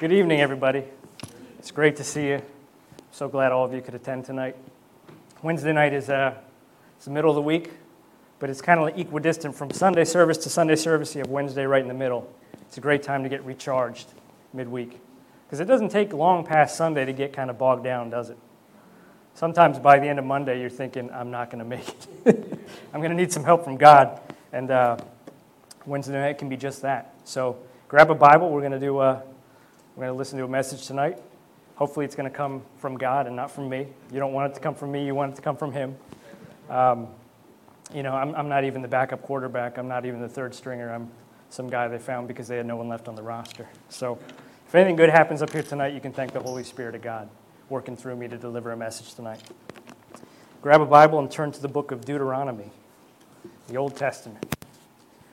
Good evening, everybody. It's great to see you. So glad all of you could attend tonight. Wednesday night is uh, it's the middle of the week, but it's kind of equidistant from Sunday service to Sunday service. You have Wednesday right in the middle. It's a great time to get recharged midweek because it doesn't take long past Sunday to get kind of bogged down, does it? Sometimes by the end of Monday, you're thinking, I'm not going to make it. I'm going to need some help from God. And uh, Wednesday night can be just that. So grab a Bible. We're going to do. Uh, we're going to listen to a message tonight. Hopefully, it's going to come from God and not from me. You don't want it to come from me, you want it to come from Him. Um, you know, I'm, I'm not even the backup quarterback, I'm not even the third stringer. I'm some guy they found because they had no one left on the roster. So, if anything good happens up here tonight, you can thank the Holy Spirit of God working through me to deliver a message tonight. Grab a Bible and turn to the book of Deuteronomy, the Old Testament.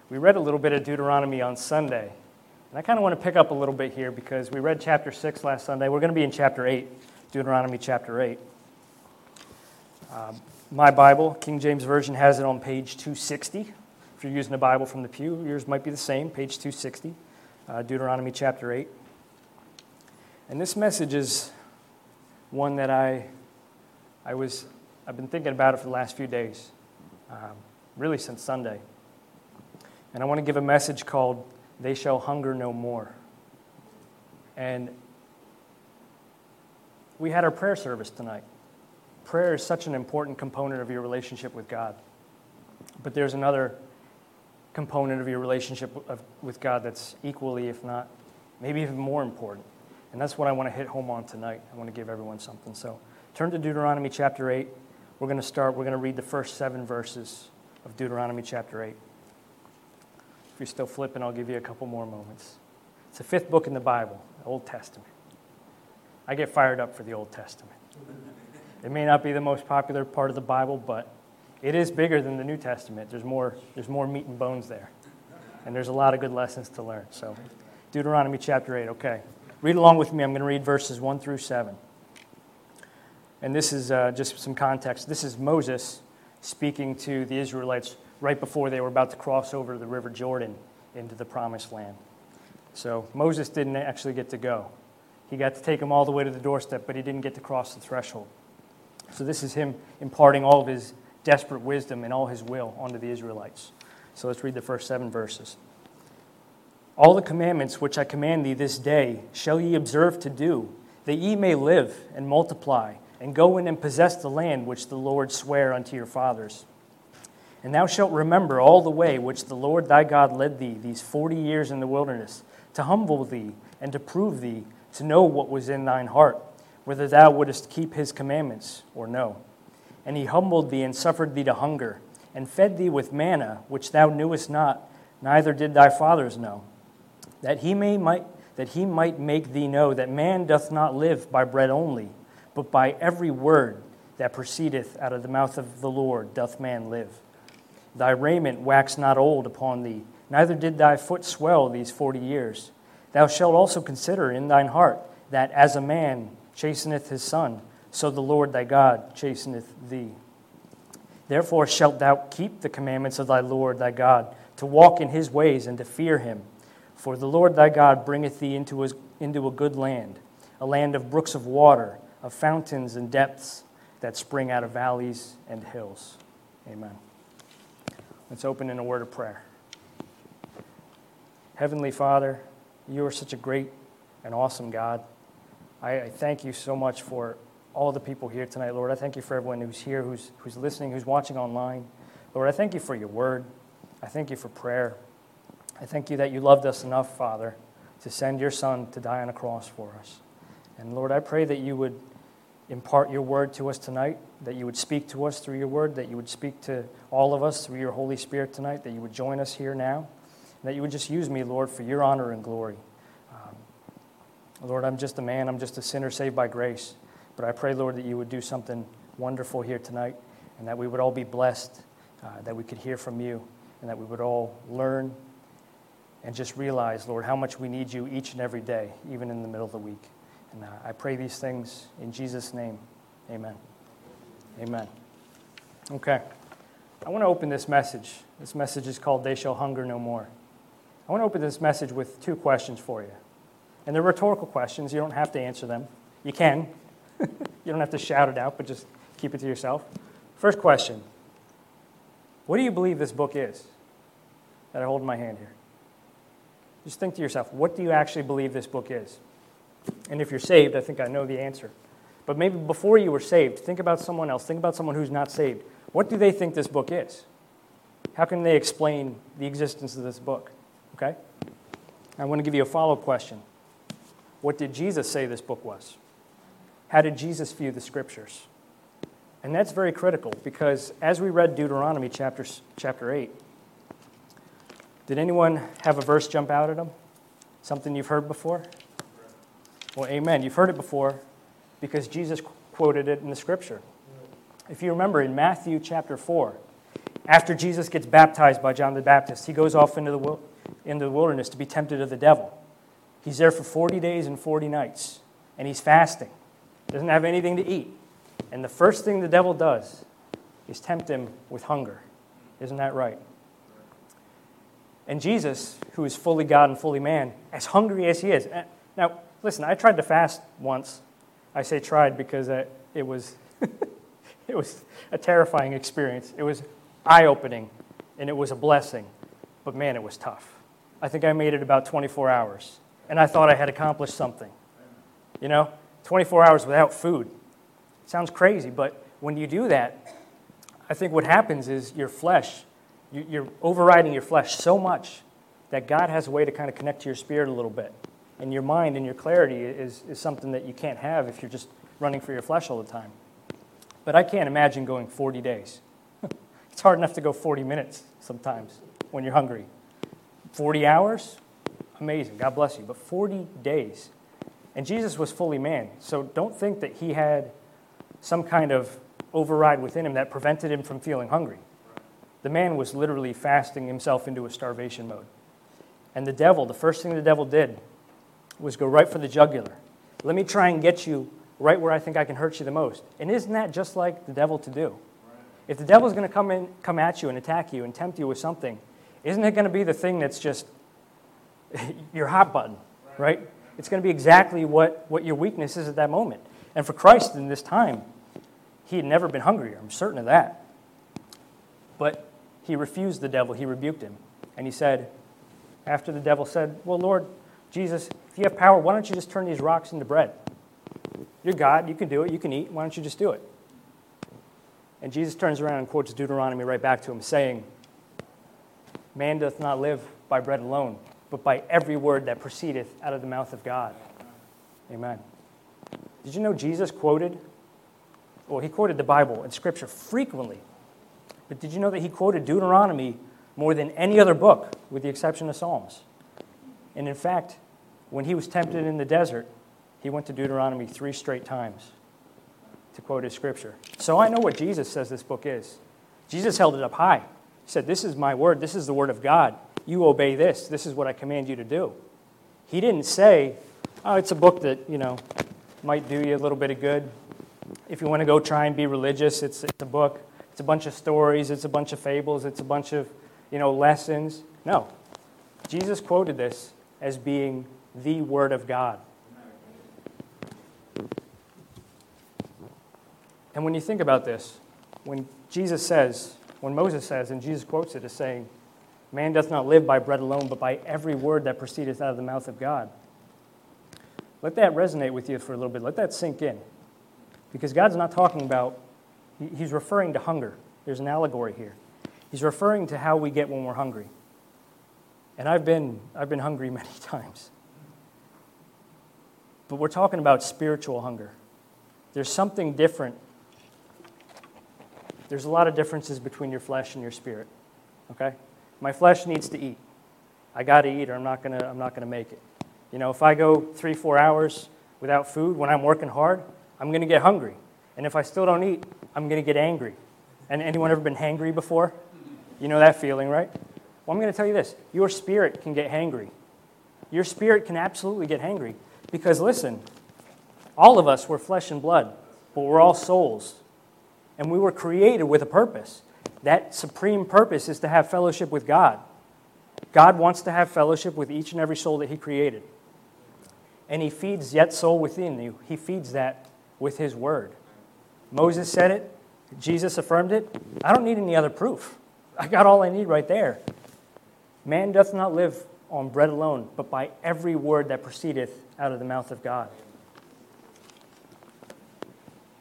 We read a little bit of Deuteronomy on Sunday. And I kind of want to pick up a little bit here because we read chapter 6 last Sunday. We're going to be in chapter 8, Deuteronomy chapter 8. Um, my Bible, King James Version, has it on page 260. If you're using a Bible from the pew, yours might be the same, page 260, uh, Deuteronomy chapter 8. And this message is one that I, I was, I've been thinking about it for the last few days, um, really since Sunday. And I want to give a message called they shall hunger no more. And we had our prayer service tonight. Prayer is such an important component of your relationship with God. But there's another component of your relationship with God that's equally, if not maybe even more important. And that's what I want to hit home on tonight. I want to give everyone something. So turn to Deuteronomy chapter 8. We're going to start, we're going to read the first seven verses of Deuteronomy chapter 8. If you're still flipping, I'll give you a couple more moments. It's the fifth book in the Bible, the Old Testament. I get fired up for the Old Testament. It may not be the most popular part of the Bible, but it is bigger than the New Testament. There's more, there's more meat and bones there. And there's a lot of good lessons to learn. So, Deuteronomy chapter 8, okay. Read along with me. I'm going to read verses 1 through 7. And this is uh, just some context. This is Moses speaking to the Israelites right before they were about to cross over the River Jordan into the Promised Land. So Moses didn't actually get to go. He got to take them all the way to the doorstep, but he didn't get to cross the threshold. So this is him imparting all of his desperate wisdom and all his will onto the Israelites. So let's read the first seven verses. All the commandments which I command thee this day shall ye observe to do, that ye may live and multiply, and go in and possess the land which the Lord sware unto your fathers and thou shalt remember all the way which the Lord thy God led thee these forty years in the wilderness, to humble thee and to prove thee, to know what was in thine heart, whether thou wouldest keep his commandments or no. And he humbled thee and suffered thee to hunger, and fed thee with manna, which thou knewest not, neither did thy fathers know, that he may might that he might make thee know that man doth not live by bread only, but by every word that proceedeth out of the mouth of the Lord doth man live. Thy raiment waxed not old upon thee, neither did thy foot swell these forty years. Thou shalt also consider in thine heart that as a man chasteneth his son, so the Lord thy God chasteneth thee. Therefore shalt thou keep the commandments of thy Lord thy God, to walk in his ways and to fear him. For the Lord thy God bringeth thee into, into a good land, a land of brooks of water, of fountains and depths that spring out of valleys and hills. Amen. Let's open in a word of prayer. Heavenly Father, you are such a great and awesome God. I, I thank you so much for all the people here tonight, Lord. I thank you for everyone who's here, who's, who's listening, who's watching online. Lord, I thank you for your word. I thank you for prayer. I thank you that you loved us enough, Father, to send your Son to die on a cross for us. And Lord, I pray that you would impart your word to us tonight, that you would speak to us through your word, that you would speak to all of us through your Holy Spirit tonight, that you would join us here now, that you would just use me, Lord, for your honor and glory. Um, Lord, I'm just a man, I'm just a sinner saved by grace. But I pray, Lord, that you would do something wonderful here tonight, and that we would all be blessed, uh, that we could hear from you, and that we would all learn and just realize, Lord, how much we need you each and every day, even in the middle of the week. And uh, I pray these things in Jesus' name. Amen. Amen. Okay. I want to open this message. This message is called They Shall Hunger No More. I want to open this message with two questions for you. And they're rhetorical questions. You don't have to answer them. You can. you don't have to shout it out, but just keep it to yourself. First question What do you believe this book is that I hold in my hand here? Just think to yourself, what do you actually believe this book is? And if you're saved, I think I know the answer. But maybe before you were saved, think about someone else. Think about someone who's not saved. What do they think this book is? How can they explain the existence of this book? Okay? I want to give you a follow up question. What did Jesus say this book was? How did Jesus view the scriptures? And that's very critical because as we read Deuteronomy chapter, chapter 8, did anyone have a verse jump out at them? Something you've heard before? Well, amen. You've heard it before because Jesus quoted it in the scripture. If you remember in Matthew chapter 4, after Jesus gets baptized by John the Baptist, he goes off into the, into the wilderness to be tempted of the devil. He's there for 40 days and 40 nights, and he's fasting. Doesn't have anything to eat. And the first thing the devil does is tempt him with hunger. Isn't that right? And Jesus, who is fully God and fully man, as hungry as he is. Eh, now, listen, I tried to fast once. I say tried because it was, it was a terrifying experience. It was eye opening and it was a blessing. But man, it was tough. I think I made it about 24 hours. And I thought I had accomplished something. You know, 24 hours without food. Sounds crazy, but when you do that, I think what happens is your flesh you're overriding your flesh so much that God has a way to kind of connect to your spirit a little bit. And your mind and your clarity is, is something that you can't have if you're just running for your flesh all the time. But I can't imagine going 40 days. it's hard enough to go 40 minutes sometimes when you're hungry. 40 hours? Amazing. God bless you. But 40 days. And Jesus was fully man. So don't think that he had some kind of override within him that prevented him from feeling hungry. The man was literally fasting himself into a starvation mode. And the devil, the first thing the devil did was go right for the jugular. Let me try and get you right where I think I can hurt you the most. And isn't that just like the devil to do? If the devil's going to come in, come at you and attack you and tempt you with something, isn't it going to be the thing that's just your hot button, right? It's going to be exactly what, what your weakness is at that moment. And for Christ in this time, he had never been hungrier. I'm certain of that. But he refused the devil, he rebuked him. And he said, after the devil said, Well, Lord Jesus, if you have power, why don't you just turn these rocks into bread? You're God, you can do it, you can eat, why don't you just do it? And Jesus turns around and quotes Deuteronomy right back to him, saying, Man doth not live by bread alone, but by every word that proceedeth out of the mouth of God. Amen. Did you know Jesus quoted? Well, he quoted the Bible and Scripture frequently but did you know that he quoted Deuteronomy more than any other book, with the exception of Psalms? And in fact, when he was tempted in the desert, he went to Deuteronomy three straight times to quote his scripture. So I know what Jesus says this book is. Jesus held it up high. He said, This is my word. This is the word of God. You obey this. This is what I command you to do. He didn't say, Oh, it's a book that, you know, might do you a little bit of good. If you want to go try and be religious, it's, it's a book. It's a bunch of stories, it's a bunch of fables, it's a bunch of, you know, lessons. No. Jesus quoted this as being the Word of God. And when you think about this, when Jesus says, when Moses says, and Jesus quotes it as saying, Man doth not live by bread alone, but by every word that proceedeth out of the mouth of God. Let that resonate with you for a little bit. Let that sink in. Because God's not talking about He's referring to hunger. There's an allegory here. He's referring to how we get when we're hungry. And I've been, I've been hungry many times. But we're talking about spiritual hunger. There's something different. There's a lot of differences between your flesh and your spirit. Okay? My flesh needs to eat. I got to eat or I'm not going to I'm not going to make it. You know, if I go 3-4 hours without food when I'm working hard, I'm going to get hungry. And if I still don't eat, I'm going to get angry. And anyone ever been hangry before? You know that feeling, right? Well, I'm going to tell you this your spirit can get hangry. Your spirit can absolutely get hangry. Because listen, all of us were flesh and blood, but we're all souls. And we were created with a purpose. That supreme purpose is to have fellowship with God. God wants to have fellowship with each and every soul that He created. and he feeds yet soul within you. He feeds that with his word. Moses said it, Jesus affirmed it. I don't need any other proof. I got all I need right there. Man doth not live on bread alone, but by every word that proceedeth out of the mouth of God.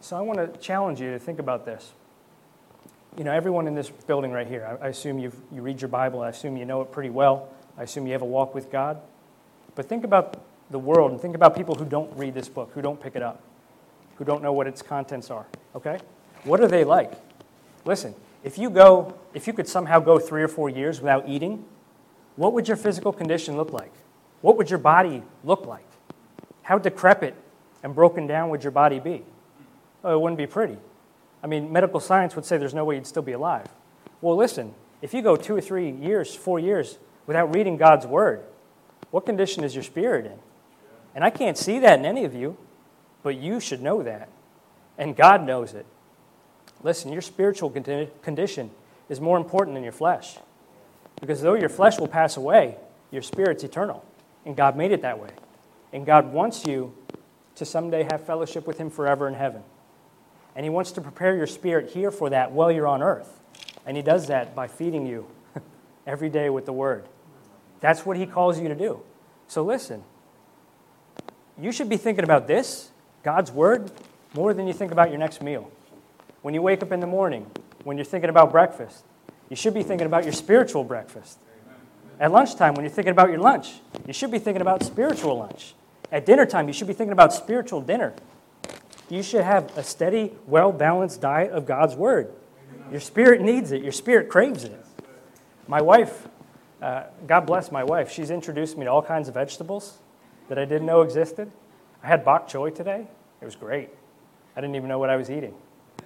So I want to challenge you to think about this. You know, everyone in this building right here, I, assume you you read your Bible, I assume you know it pretty well, I assume you have a walk with God. But think about the world and think about people who don't read this book, who don't pick it up, who don't know what its contents are, okay? What are they like? Listen, if you go, if you could somehow go three or four years without eating, what would your physical condition look like? What would your body look like? How decrepit and broken down would your body be? Oh, it wouldn't be pretty. I mean, medical science would say there's no way you'd still be alive. Well, listen, if you go two or three years, four years without reading God's word, what condition is your spirit in? And I can't see that in any of you, but you should know that. And God knows it. Listen, your spiritual condition is more important than your flesh. Because though your flesh will pass away, your spirit's eternal. And God made it that way. And God wants you to someday have fellowship with Him forever in heaven. And He wants to prepare your spirit here for that while you're on earth. And He does that by feeding you every day with the Word. That's what He calls you to do. So listen, you should be thinking about this, God's Word, more than you think about your next meal. When you wake up in the morning, when you're thinking about breakfast, you should be thinking about your spiritual breakfast. At lunchtime, when you're thinking about your lunch, you should be thinking about spiritual lunch. At dinner time, you should be thinking about spiritual dinner. You should have a steady, well balanced diet of God's Word. Your spirit needs it, your spirit craves it. My wife, uh, God bless my wife, she's introduced me to all kinds of vegetables that I didn't know existed. I had bok choy today. It was great. I didn't even know what I was eating.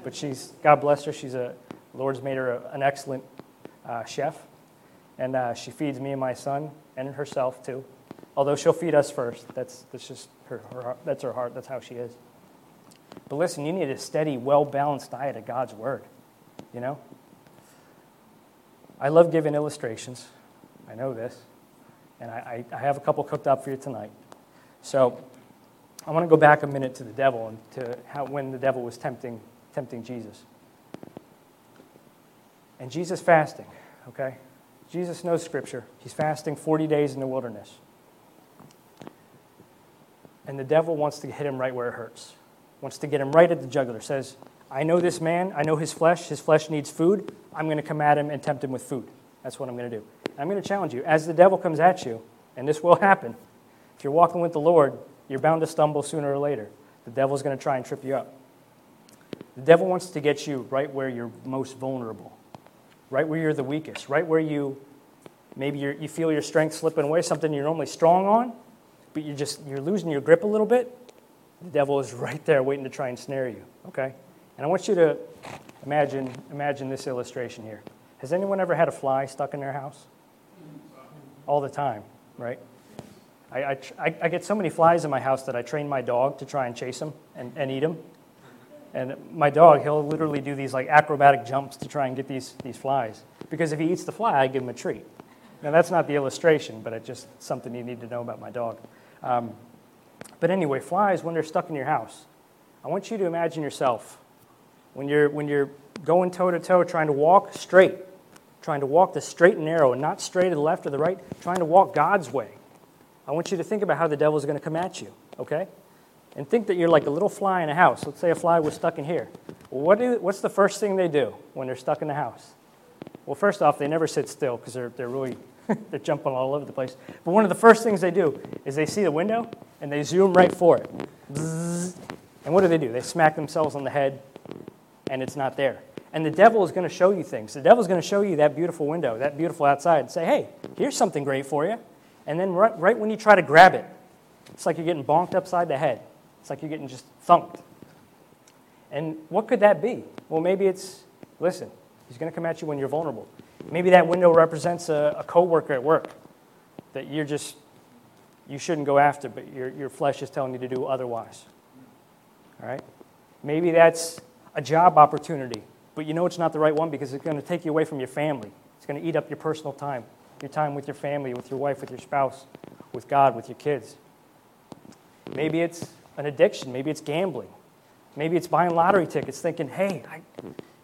But she's, God bless her, she's a, Lord's made her an excellent uh, chef. And uh, she feeds me and my son and herself too. Although she'll feed us first. That's, that's just her, her, that's her heart. That's how she is. But listen, you need a steady, well balanced diet of God's Word. You know? I love giving illustrations. I know this. And I, I, I have a couple cooked up for you tonight. So I want to go back a minute to the devil and to how, when the devil was tempting, tempting Jesus. And Jesus fasting, okay? Jesus knows Scripture. He's fasting 40 days in the wilderness. And the devil wants to hit him right where it hurts, wants to get him right at the jugular. Says, I know this man. I know his flesh. His flesh needs food. I'm going to come at him and tempt him with food. That's what I'm going to do. I'm going to challenge you. As the devil comes at you, and this will happen, if you're walking with the Lord, you're bound to stumble sooner or later. The devil's going to try and trip you up. The devil wants to get you right where you're most vulnerable, right where you're the weakest, right where you maybe you feel your strength slipping away, something you're normally strong on, but you're just you're losing your grip a little bit. The devil is right there waiting to try and snare you. Okay, and I want you to imagine imagine this illustration here. Has anyone ever had a fly stuck in their house? All the time, right? I, I, I, get so many flies in my house that I train my dog to try and chase them and, and eat them. And my dog, he'll literally do these like acrobatic jumps to try and get these, these flies. Because if he eats the fly, I give him a treat. Now, that's not the illustration, but it's just something you need to know about my dog. Um, but anyway, flies, when they're stuck in your house, I want you to imagine yourself when you're, when you're going toe to toe, trying to walk straight, trying to walk the straight and narrow, and not straight to the left or the right, trying to walk God's way I want you to think about how the devil is going to come at you, okay? And think that you're like a little fly in a house. Let's say a fly was stuck in here. what do, what's the first thing they do when they're stuck in the house? Well, first off, they never sit still because they're, they're really they're jumping all over the place. But one of the first things they do is they see the window and they zoom right for it. And what do they do? They smack themselves on the head and it's not there. And the devil is going to show you things. The devil is going to show you that beautiful window, that beautiful outside, and say, hey, here's something great for you. And then right, right when you try to grab it, it's like you're getting bonked upside the head. It's like you're getting just thumped. And what could that be? Well, maybe it's listen, he's going to come at you when you're vulnerable. Maybe that window represents a, a coworker at work that you're just, you shouldn't go after, but your, your flesh is telling you to do otherwise. All right? Maybe that's a job opportunity, but you know it's not the right one because it's going to take you away from your family. It's going to eat up your personal time your time with your family, with your wife, with your spouse, with God, with your kids. Maybe it's an addiction. Maybe it's gambling. Maybe it's buying lottery tickets thinking, hey, I,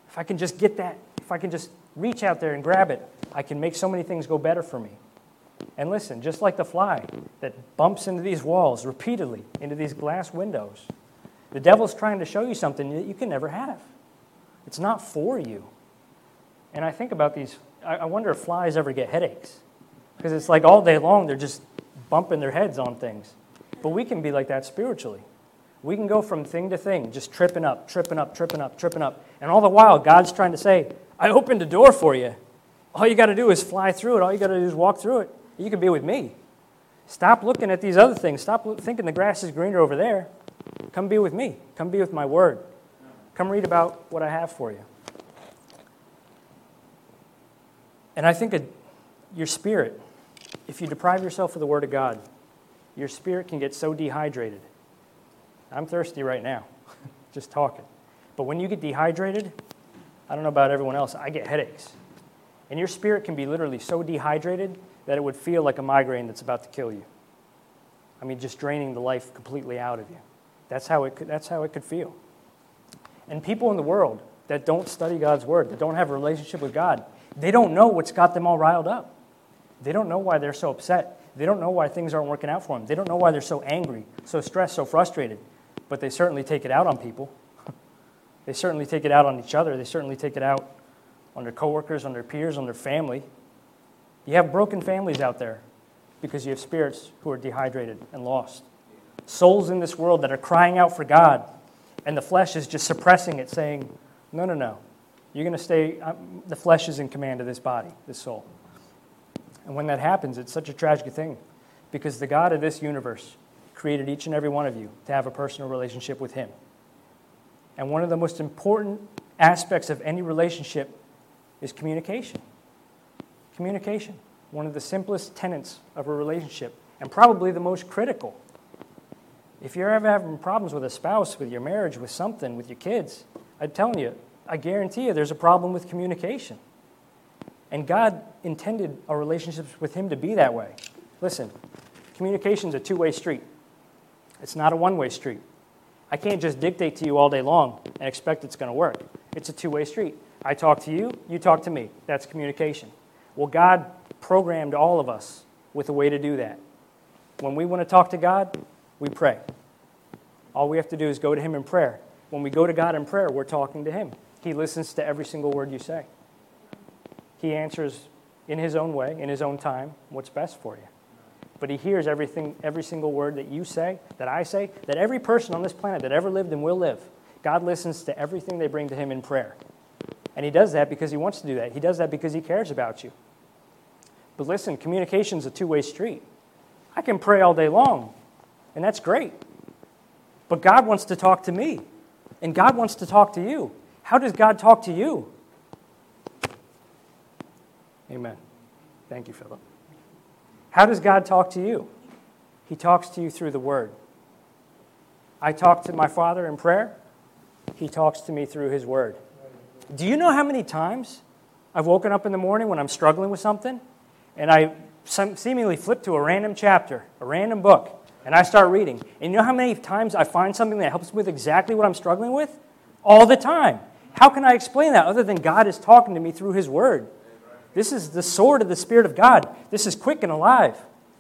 if I can just get that, if I can just reach out there and grab it, I can make so many things go better for me. And listen, just like the fly that bumps into these walls repeatedly, into these glass windows, the devil's trying to show you something that you can never have. It's not for you. And I think about these, I wonder if flies ever get headaches. Because it's like all day long they're just bumping their heads on things. But we can be like that spiritually. We can go from thing to thing, just tripping up, tripping up, tripping up, tripping up. And all the while, God's trying to say, I opened a door for you. All you got to do is fly through it. All you got to do is walk through it. You can be with me. Stop looking at these other things. Stop thinking the grass is greener over there. Come be with me. Come be with my word. Come read about what I have for you. And I think your spirit, if you deprive yourself of the word of God, your spirit can get so dehydrated. I'm thirsty right now, just talking. But when you get dehydrated, I don't know about everyone else, I get headaches. And your spirit can be literally so dehydrated that it would feel like a migraine that's about to kill you. I mean, just draining the life completely out of you. That's how it could, that's how it could feel. And people in the world that don't study God's word, that don't have a relationship with God, they don't know what's got them all riled up. They don't know why they're so upset. They don't know why things aren't working out for them. They don't know why they're so angry, so stressed, so frustrated. But they certainly take it out on people. they certainly take it out on each other. They certainly take it out on their coworkers, on their peers, on their family. You have broken families out there because you have spirits who are dehydrated and lost. Souls in this world that are crying out for God, and the flesh is just suppressing it, saying, No, no, no. You're going to stay, I'm, the flesh is in command of this body, this soul. And when that happens, it's such a tragic thing because the God of this universe created each and every one of you to have a personal relationship with Him. And one of the most important aspects of any relationship is communication. Communication, one of the simplest tenets of a relationship, and probably the most critical. If you're ever having problems with a spouse, with your marriage, with something, with your kids, I'm telling you, I guarantee you there's a problem with communication. And God intended our relationships with Him to be that way. Listen, communication is a two way street, it's not a one way street. I can't just dictate to you all day long and expect it's going to work. It's a two way street. I talk to you, you talk to me. That's communication. Well, God programmed all of us with a way to do that. When we want to talk to God, we pray. All we have to do is go to Him in prayer. When we go to God in prayer, we're talking to Him. He listens to every single word you say. He answers in His own way, in His own time, what's best for you. But He hears everything, every single word that you say, that I say, that every person on this planet that ever lived and will live. God listens to everything they bring to Him in prayer. And He does that because He wants to do that. He does that because He cares about you. But listen, communication is a two way street. I can pray all day long, and that's great. But God wants to talk to me, and God wants to talk to you. How does God talk to you? Amen. Thank you, Philip. How does God talk to you? He talks to you through the Word. I talk to my Father in prayer, He talks to me through His Word. Do you know how many times I've woken up in the morning when I'm struggling with something and I seemingly flip to a random chapter, a random book, and I start reading? And you know how many times I find something that helps me with exactly what I'm struggling with? All the time. How can I explain that other than God is talking to me through His Word? This is the sword of the Spirit of God. This is quick and alive,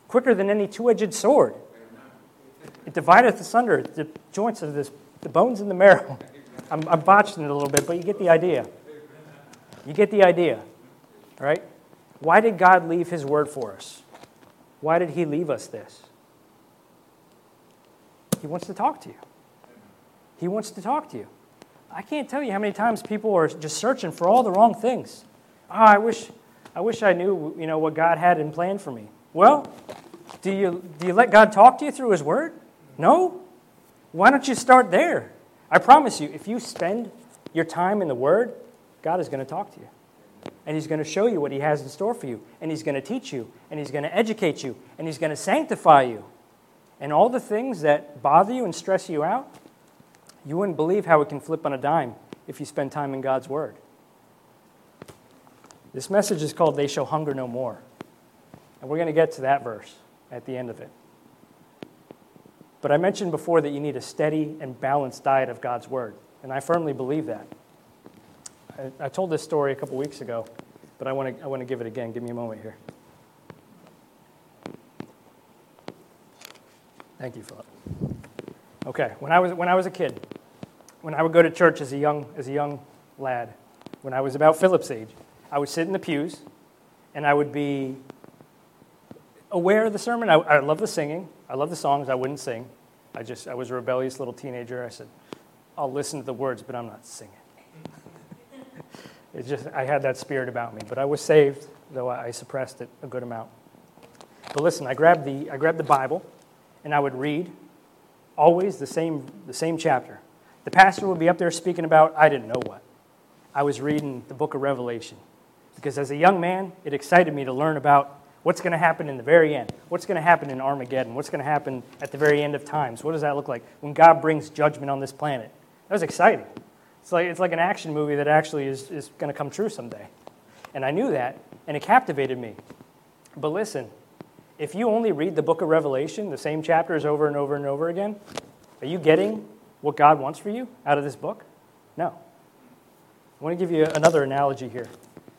quicker than any two edged sword. It divideth asunder the joints of this, the bones and the marrow. I'm, I'm botching it a little bit, but you get the idea. You get the idea. right? Why did God leave His word for us? Why did He leave us this? He wants to talk to you. He wants to talk to you. I can't tell you how many times people are just searching for all the wrong things. Oh, I wish, I wish I knew, you know, what God had in plan for me. Well, do you, do you let God talk to you through His Word? No? Why don't you start there? I promise you, if you spend your time in the Word, God is going to talk to you. And He's going to show you what He has in store for you. And He's going to teach you. And He's going to educate you. And He's going to sanctify you. And all the things that bother you and stress you out, you wouldn't believe how it can flip on a dime if you spend time in God's Word. This message is called They Shall Hunger No More. And we're going to get to that verse at the end of it. But I mentioned before that you need a steady and balanced diet of God's Word, and I firmly believe that. I, I told this story a couple weeks ago, but I want to I want to give it again. Give me a moment here. Thank you, Philip. Okay, when I was when I was a kid, when I would go to church as a young as a young lad, when I was about Philip's age, I would sit in the pews, and I would be aware of the sermon. I, I love the singing. I love the songs. I wouldn't sing. I just I was a rebellious little teenager. I said, I'll listen to the words, but I'm not singing. it just I had that spirit about me. But I was saved, though I suppressed it a good amount. But listen, I grabbed the I grabbed the Bible, and I would read always the same the same chapter. The pastor would be up there speaking about I didn't know what. I was reading the book of Revelation because as a young man, it excited me to learn about What's going to happen in the very end? What's going to happen in Armageddon? What's going to happen at the very end of times? What does that look like when God brings judgment on this planet? That was exciting. It's like, it's like an action movie that actually is, is going to come true someday. And I knew that, and it captivated me. But listen, if you only read the book of Revelation, the same chapters over and over and over again, are you getting what God wants for you out of this book? No. I want to give you another analogy here.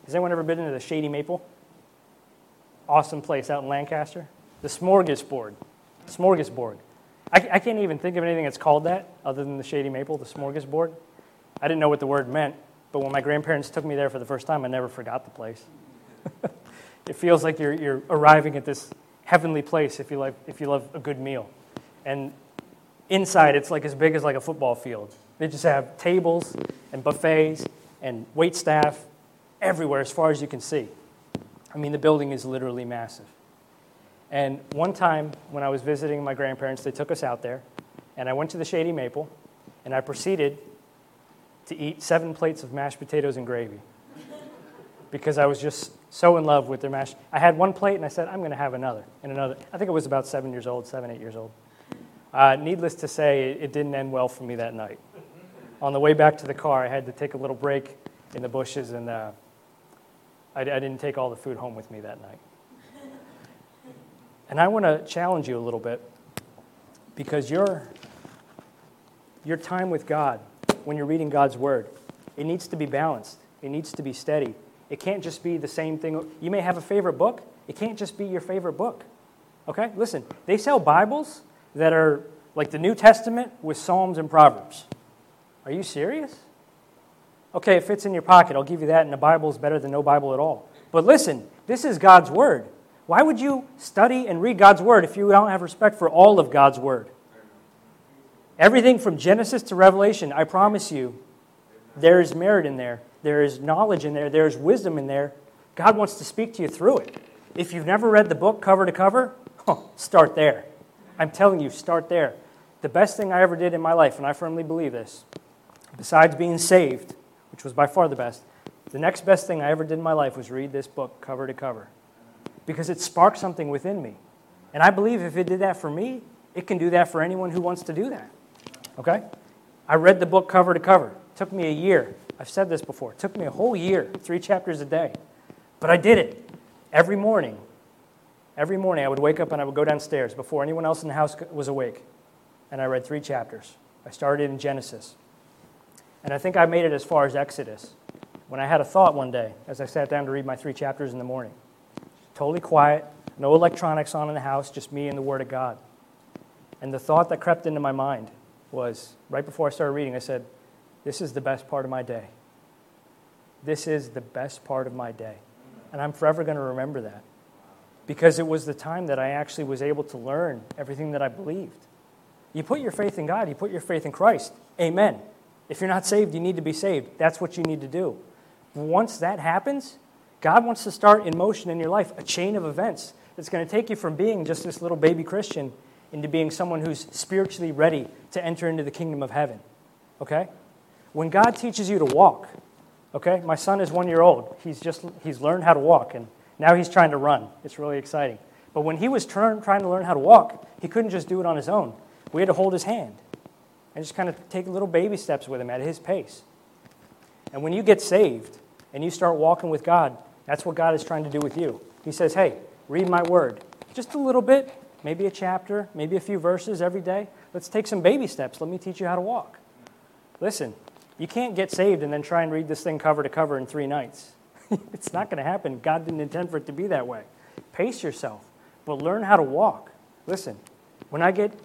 Has anyone ever been into the Shady Maple? awesome place out in Lancaster. The Smorgasbord. Smorgasbord. I, I can't even think of anything that's called that other than the Shady Maple, the Smorgasbord. I didn't know what the word meant, but when my grandparents took me there for the first time, I never forgot the place. it feels like you're, you're arriving at this heavenly place if you, like, if you love a good meal. And inside, it's like as big as like a football field. They just have tables and buffets and wait staff everywhere as far as you can see. I mean, the building is literally massive. And one time when I was visiting my grandparents, they took us out there, and I went to the Shady Maple, and I proceeded to eat seven plates of mashed potatoes and gravy because I was just so in love with their mash. I had one plate, and I said, I'm going to have another and another. I think I was about seven years old, seven, eight years old. Uh, needless to say, it didn't end well for me that night. On the way back to the car, I had to take a little break in the bushes and. Uh, I, I didn't take all the food home with me that night. And I want to challenge you a little bit because your, your time with God, when you're reading God's Word, it needs to be balanced. It needs to be steady. It can't just be the same thing. You may have a favorite book, it can't just be your favorite book. Okay? Listen, they sell Bibles that are like the New Testament with Psalms and Proverbs. Are you serious? Okay, it fits in your pocket. I'll give you that, and the Bible is better than no Bible at all. But listen, this is God's Word. Why would you study and read God's Word if you don't have respect for all of God's Word? Everything from Genesis to Revelation, I promise you, there is merit in there. There is knowledge in there. There is wisdom in there. God wants to speak to you through it. If you've never read the book cover to cover, start there. I'm telling you, start there. The best thing I ever did in my life, and I firmly believe this, besides being saved, which was by far the best. The next best thing I ever did in my life was read this book cover to cover because it sparked something within me. And I believe if it did that for me, it can do that for anyone who wants to do that. Okay? I read the book cover to cover. It took me a year. I've said this before. It took me a whole year, three chapters a day. But I did it every morning. Every morning I would wake up and I would go downstairs before anyone else in the house was awake. And I read three chapters. I started in Genesis. And I think I made it as far as Exodus when I had a thought one day as I sat down to read my three chapters in the morning. Totally quiet, no electronics on in the house, just me and the Word of God. And the thought that crept into my mind was right before I started reading, I said, This is the best part of my day. This is the best part of my day. And I'm forever going to remember that because it was the time that I actually was able to learn everything that I believed. You put your faith in God, you put your faith in Christ. Amen. If you're not saved, you need to be saved. That's what you need to do. Once that happens, God wants to start in motion in your life a chain of events that's going to take you from being just this little baby Christian into being someone who's spiritually ready to enter into the kingdom of heaven. Okay? When God teaches you to walk, okay? My son is one year old. He's just he's learned how to walk, and now he's trying to run. It's really exciting. But when he was trying to learn how to walk, he couldn't just do it on his own. We had to hold his hand and just kind of take little baby steps with him at his pace. And when you get saved and you start walking with God, that's what God is trying to do with you. He says, Hey, read my word. Just a little bit, maybe a chapter, maybe a few verses every day. Let's take some baby steps. Let me teach you how to walk. Listen, you can't get saved and then try and read this thing cover to cover in three nights. it's not going to happen. God didn't intend for it to be that way. Pace yourself, but learn how to walk. Listen, when I get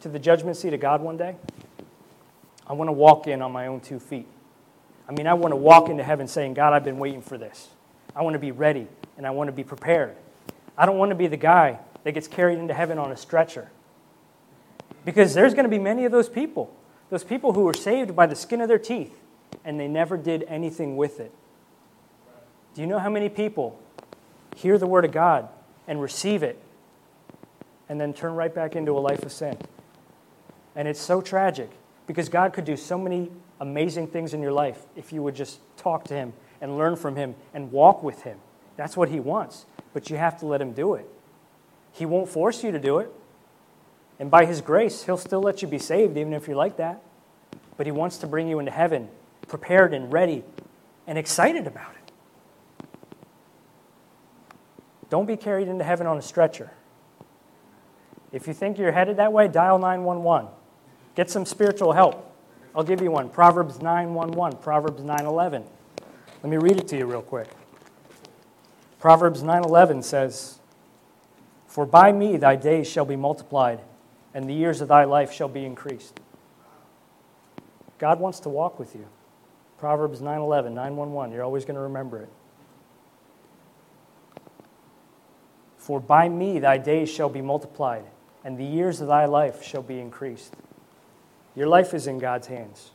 to the judgment seat of God one day, I want to walk in on my own two feet. I mean, I want to walk into heaven saying, God, I've been waiting for this. I want to be ready and I want to be prepared. I don't want to be the guy that gets carried into heaven on a stretcher. Because there's going to be many of those people, those people who were saved by the skin of their teeth, and they never did anything with it. Do you know how many people hear the Word of God and receive it and then turn right back into a life of sin? And it's so tragic because God could do so many amazing things in your life if you would just talk to Him and learn from Him and walk with Him. That's what He wants, but you have to let Him do it. He won't force you to do it. And by His grace, He'll still let you be saved, even if you're like that. But He wants to bring you into heaven prepared and ready and excited about it. Don't be carried into heaven on a stretcher. If you think you're headed that way, dial 911. Get some spiritual help. I'll give you one. Proverbs 9:11, Proverbs 9:11. Let me read it to you real quick. Proverbs 9:11 says, "For by me thy days shall be multiplied, and the years of thy life shall be increased." God wants to walk with you. Proverbs 9:11, 911. You're always going to remember it. For by me thy days shall be multiplied, and the years of thy life shall be increased. Your life is in God's hands.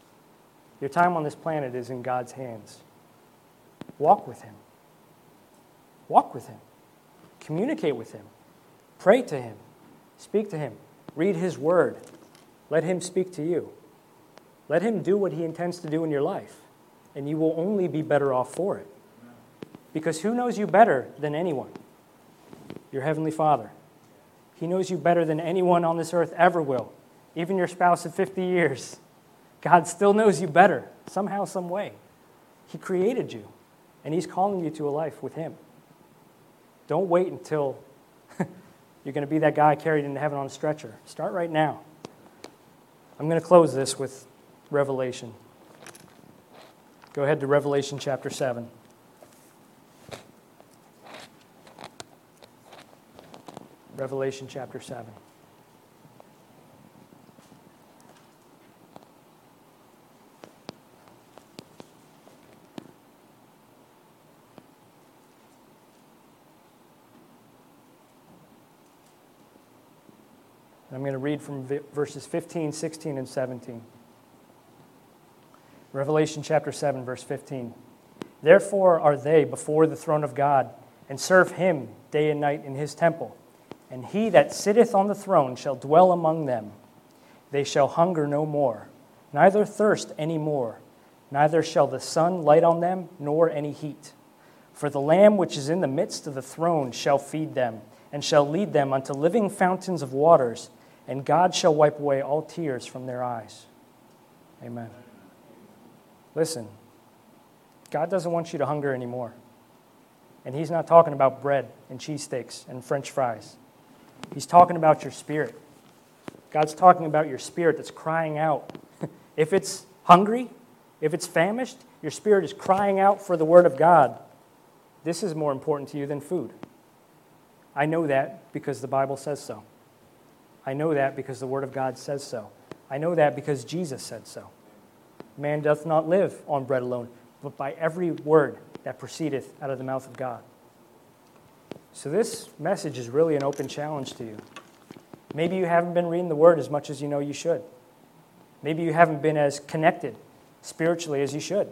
Your time on this planet is in God's hands. Walk with Him. Walk with Him. Communicate with Him. Pray to Him. Speak to Him. Read His Word. Let Him speak to you. Let Him do what He intends to do in your life, and you will only be better off for it. Because who knows you better than anyone? Your Heavenly Father. He knows you better than anyone on this earth ever will even your spouse of 50 years, God still knows you better, somehow, some way. He created you, and He's calling you to a life with Him. Don't wait until you're going to be that guy carried into heaven on a stretcher. Start right now. I'm going to close this with Revelation. Go ahead to Revelation chapter 7. Revelation chapter 7. I'm going to read from verses 15, 16, and 17. Revelation chapter 7, verse 15. Therefore are they before the throne of God, and serve him day and night in his temple. And he that sitteth on the throne shall dwell among them. They shall hunger no more, neither thirst any more, neither shall the sun light on them, nor any heat. For the Lamb which is in the midst of the throne shall feed them, and shall lead them unto living fountains of waters and God shall wipe away all tears from their eyes. Amen. Listen, God doesn't want you to hunger anymore. And He's not talking about bread and cheesesteaks and french fries. He's talking about your spirit. God's talking about your spirit that's crying out. if it's hungry, if it's famished, your spirit is crying out for the Word of God. This is more important to you than food. I know that because the Bible says so. I know that because the Word of God says so. I know that because Jesus said so. Man doth not live on bread alone, but by every word that proceedeth out of the mouth of God. So, this message is really an open challenge to you. Maybe you haven't been reading the Word as much as you know you should. Maybe you haven't been as connected spiritually as you should.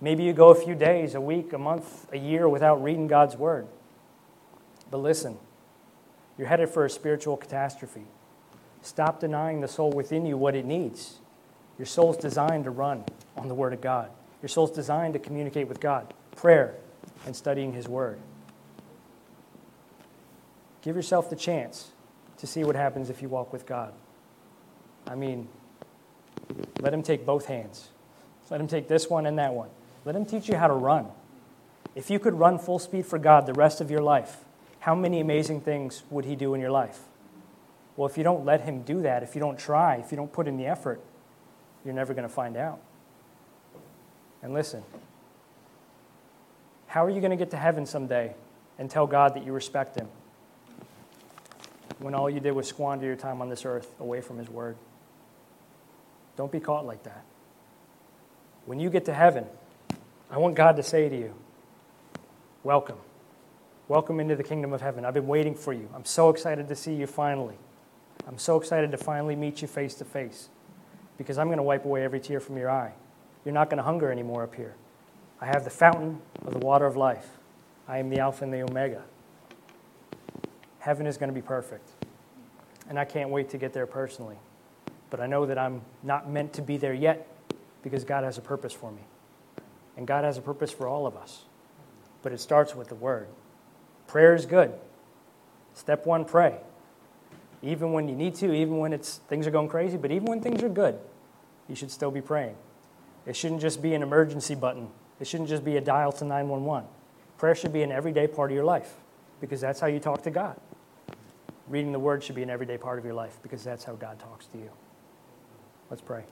Maybe you go a few days, a week, a month, a year without reading God's Word. But listen, you're headed for a spiritual catastrophe. Stop denying the soul within you what it needs. Your soul's designed to run on the Word of God. Your soul's designed to communicate with God, prayer, and studying His Word. Give yourself the chance to see what happens if you walk with God. I mean, let Him take both hands. Let Him take this one and that one. Let Him teach you how to run. If you could run full speed for God the rest of your life, how many amazing things would He do in your life? Well, if you don't let Him do that, if you don't try, if you don't put in the effort, you're never going to find out. And listen, how are you going to get to heaven someday and tell God that you respect Him when all you did was squander your time on this earth away from His Word? Don't be caught like that. When you get to heaven, I want God to say to you, Welcome. Welcome into the kingdom of heaven. I've been waiting for you. I'm so excited to see you finally. I'm so excited to finally meet you face to face because I'm going to wipe away every tear from your eye. You're not going to hunger anymore up here. I have the fountain of the water of life. I am the Alpha and the Omega. Heaven is going to be perfect. And I can't wait to get there personally. But I know that I'm not meant to be there yet because God has a purpose for me. And God has a purpose for all of us. But it starts with the Word. Prayer is good. Step one, pray. Even when you need to, even when it's, things are going crazy, but even when things are good, you should still be praying. It shouldn't just be an emergency button, it shouldn't just be a dial to 911. Prayer should be an everyday part of your life because that's how you talk to God. Reading the Word should be an everyday part of your life because that's how God talks to you. Let's pray.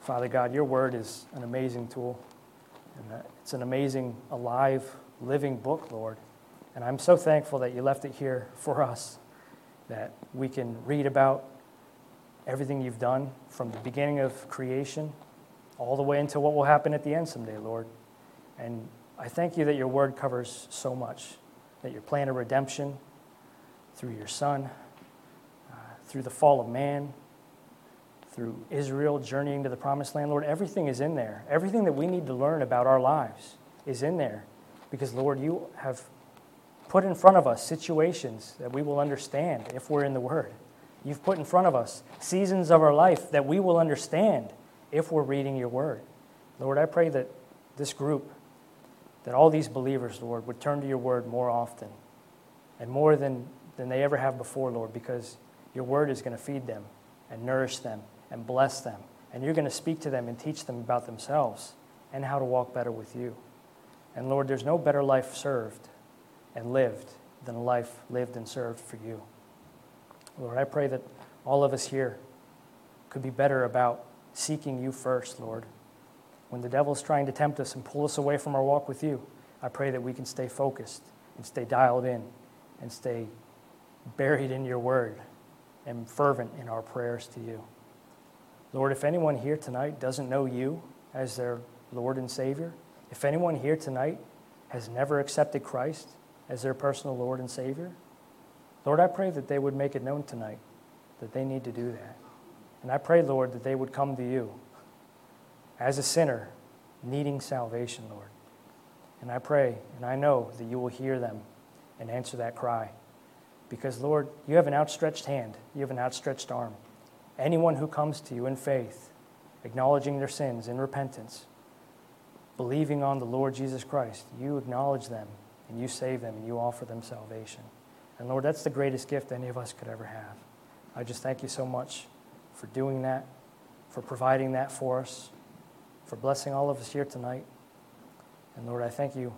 Father God, your Word is an amazing tool, and it's an amazing, alive, living book, Lord. And I'm so thankful that you left it here for us, that we can read about everything you've done from the beginning of creation all the way until what will happen at the end someday, Lord. And I thank you that your word covers so much, that your plan of redemption through your Son, uh, through the fall of man, through Israel journeying to the promised land, Lord, everything is in there. Everything that we need to learn about our lives is in there. Because, Lord, you have put in front of us situations that we will understand if we're in the Word. You've put in front of us seasons of our life that we will understand if we're reading your Word. Lord, I pray that this group, that all these believers, Lord, would turn to your Word more often and more than, than they ever have before, Lord, because your Word is going to feed them and nourish them and bless them. And you're going to speak to them and teach them about themselves and how to walk better with you. And Lord, there's no better life served and lived than a life lived and served for you. Lord, I pray that all of us here could be better about seeking you first, Lord. When the devil's trying to tempt us and pull us away from our walk with you, I pray that we can stay focused and stay dialed in and stay buried in your word and fervent in our prayers to you. Lord, if anyone here tonight doesn't know you as their Lord and Savior, if anyone here tonight has never accepted Christ as their personal Lord and Savior, Lord, I pray that they would make it known tonight that they need to do that. And I pray, Lord, that they would come to you as a sinner needing salvation, Lord. And I pray and I know that you will hear them and answer that cry. Because, Lord, you have an outstretched hand, you have an outstretched arm. Anyone who comes to you in faith, acknowledging their sins in repentance, believing on the Lord Jesus Christ, you acknowledge them and you save them and you offer them salvation. And Lord, that's the greatest gift any of us could ever have. I just thank you so much for doing that, for providing that for us, for blessing all of us here tonight. And Lord, I thank you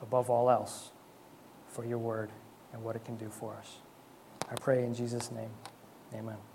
above all else for your word and what it can do for us. I pray in Jesus' name. Amen.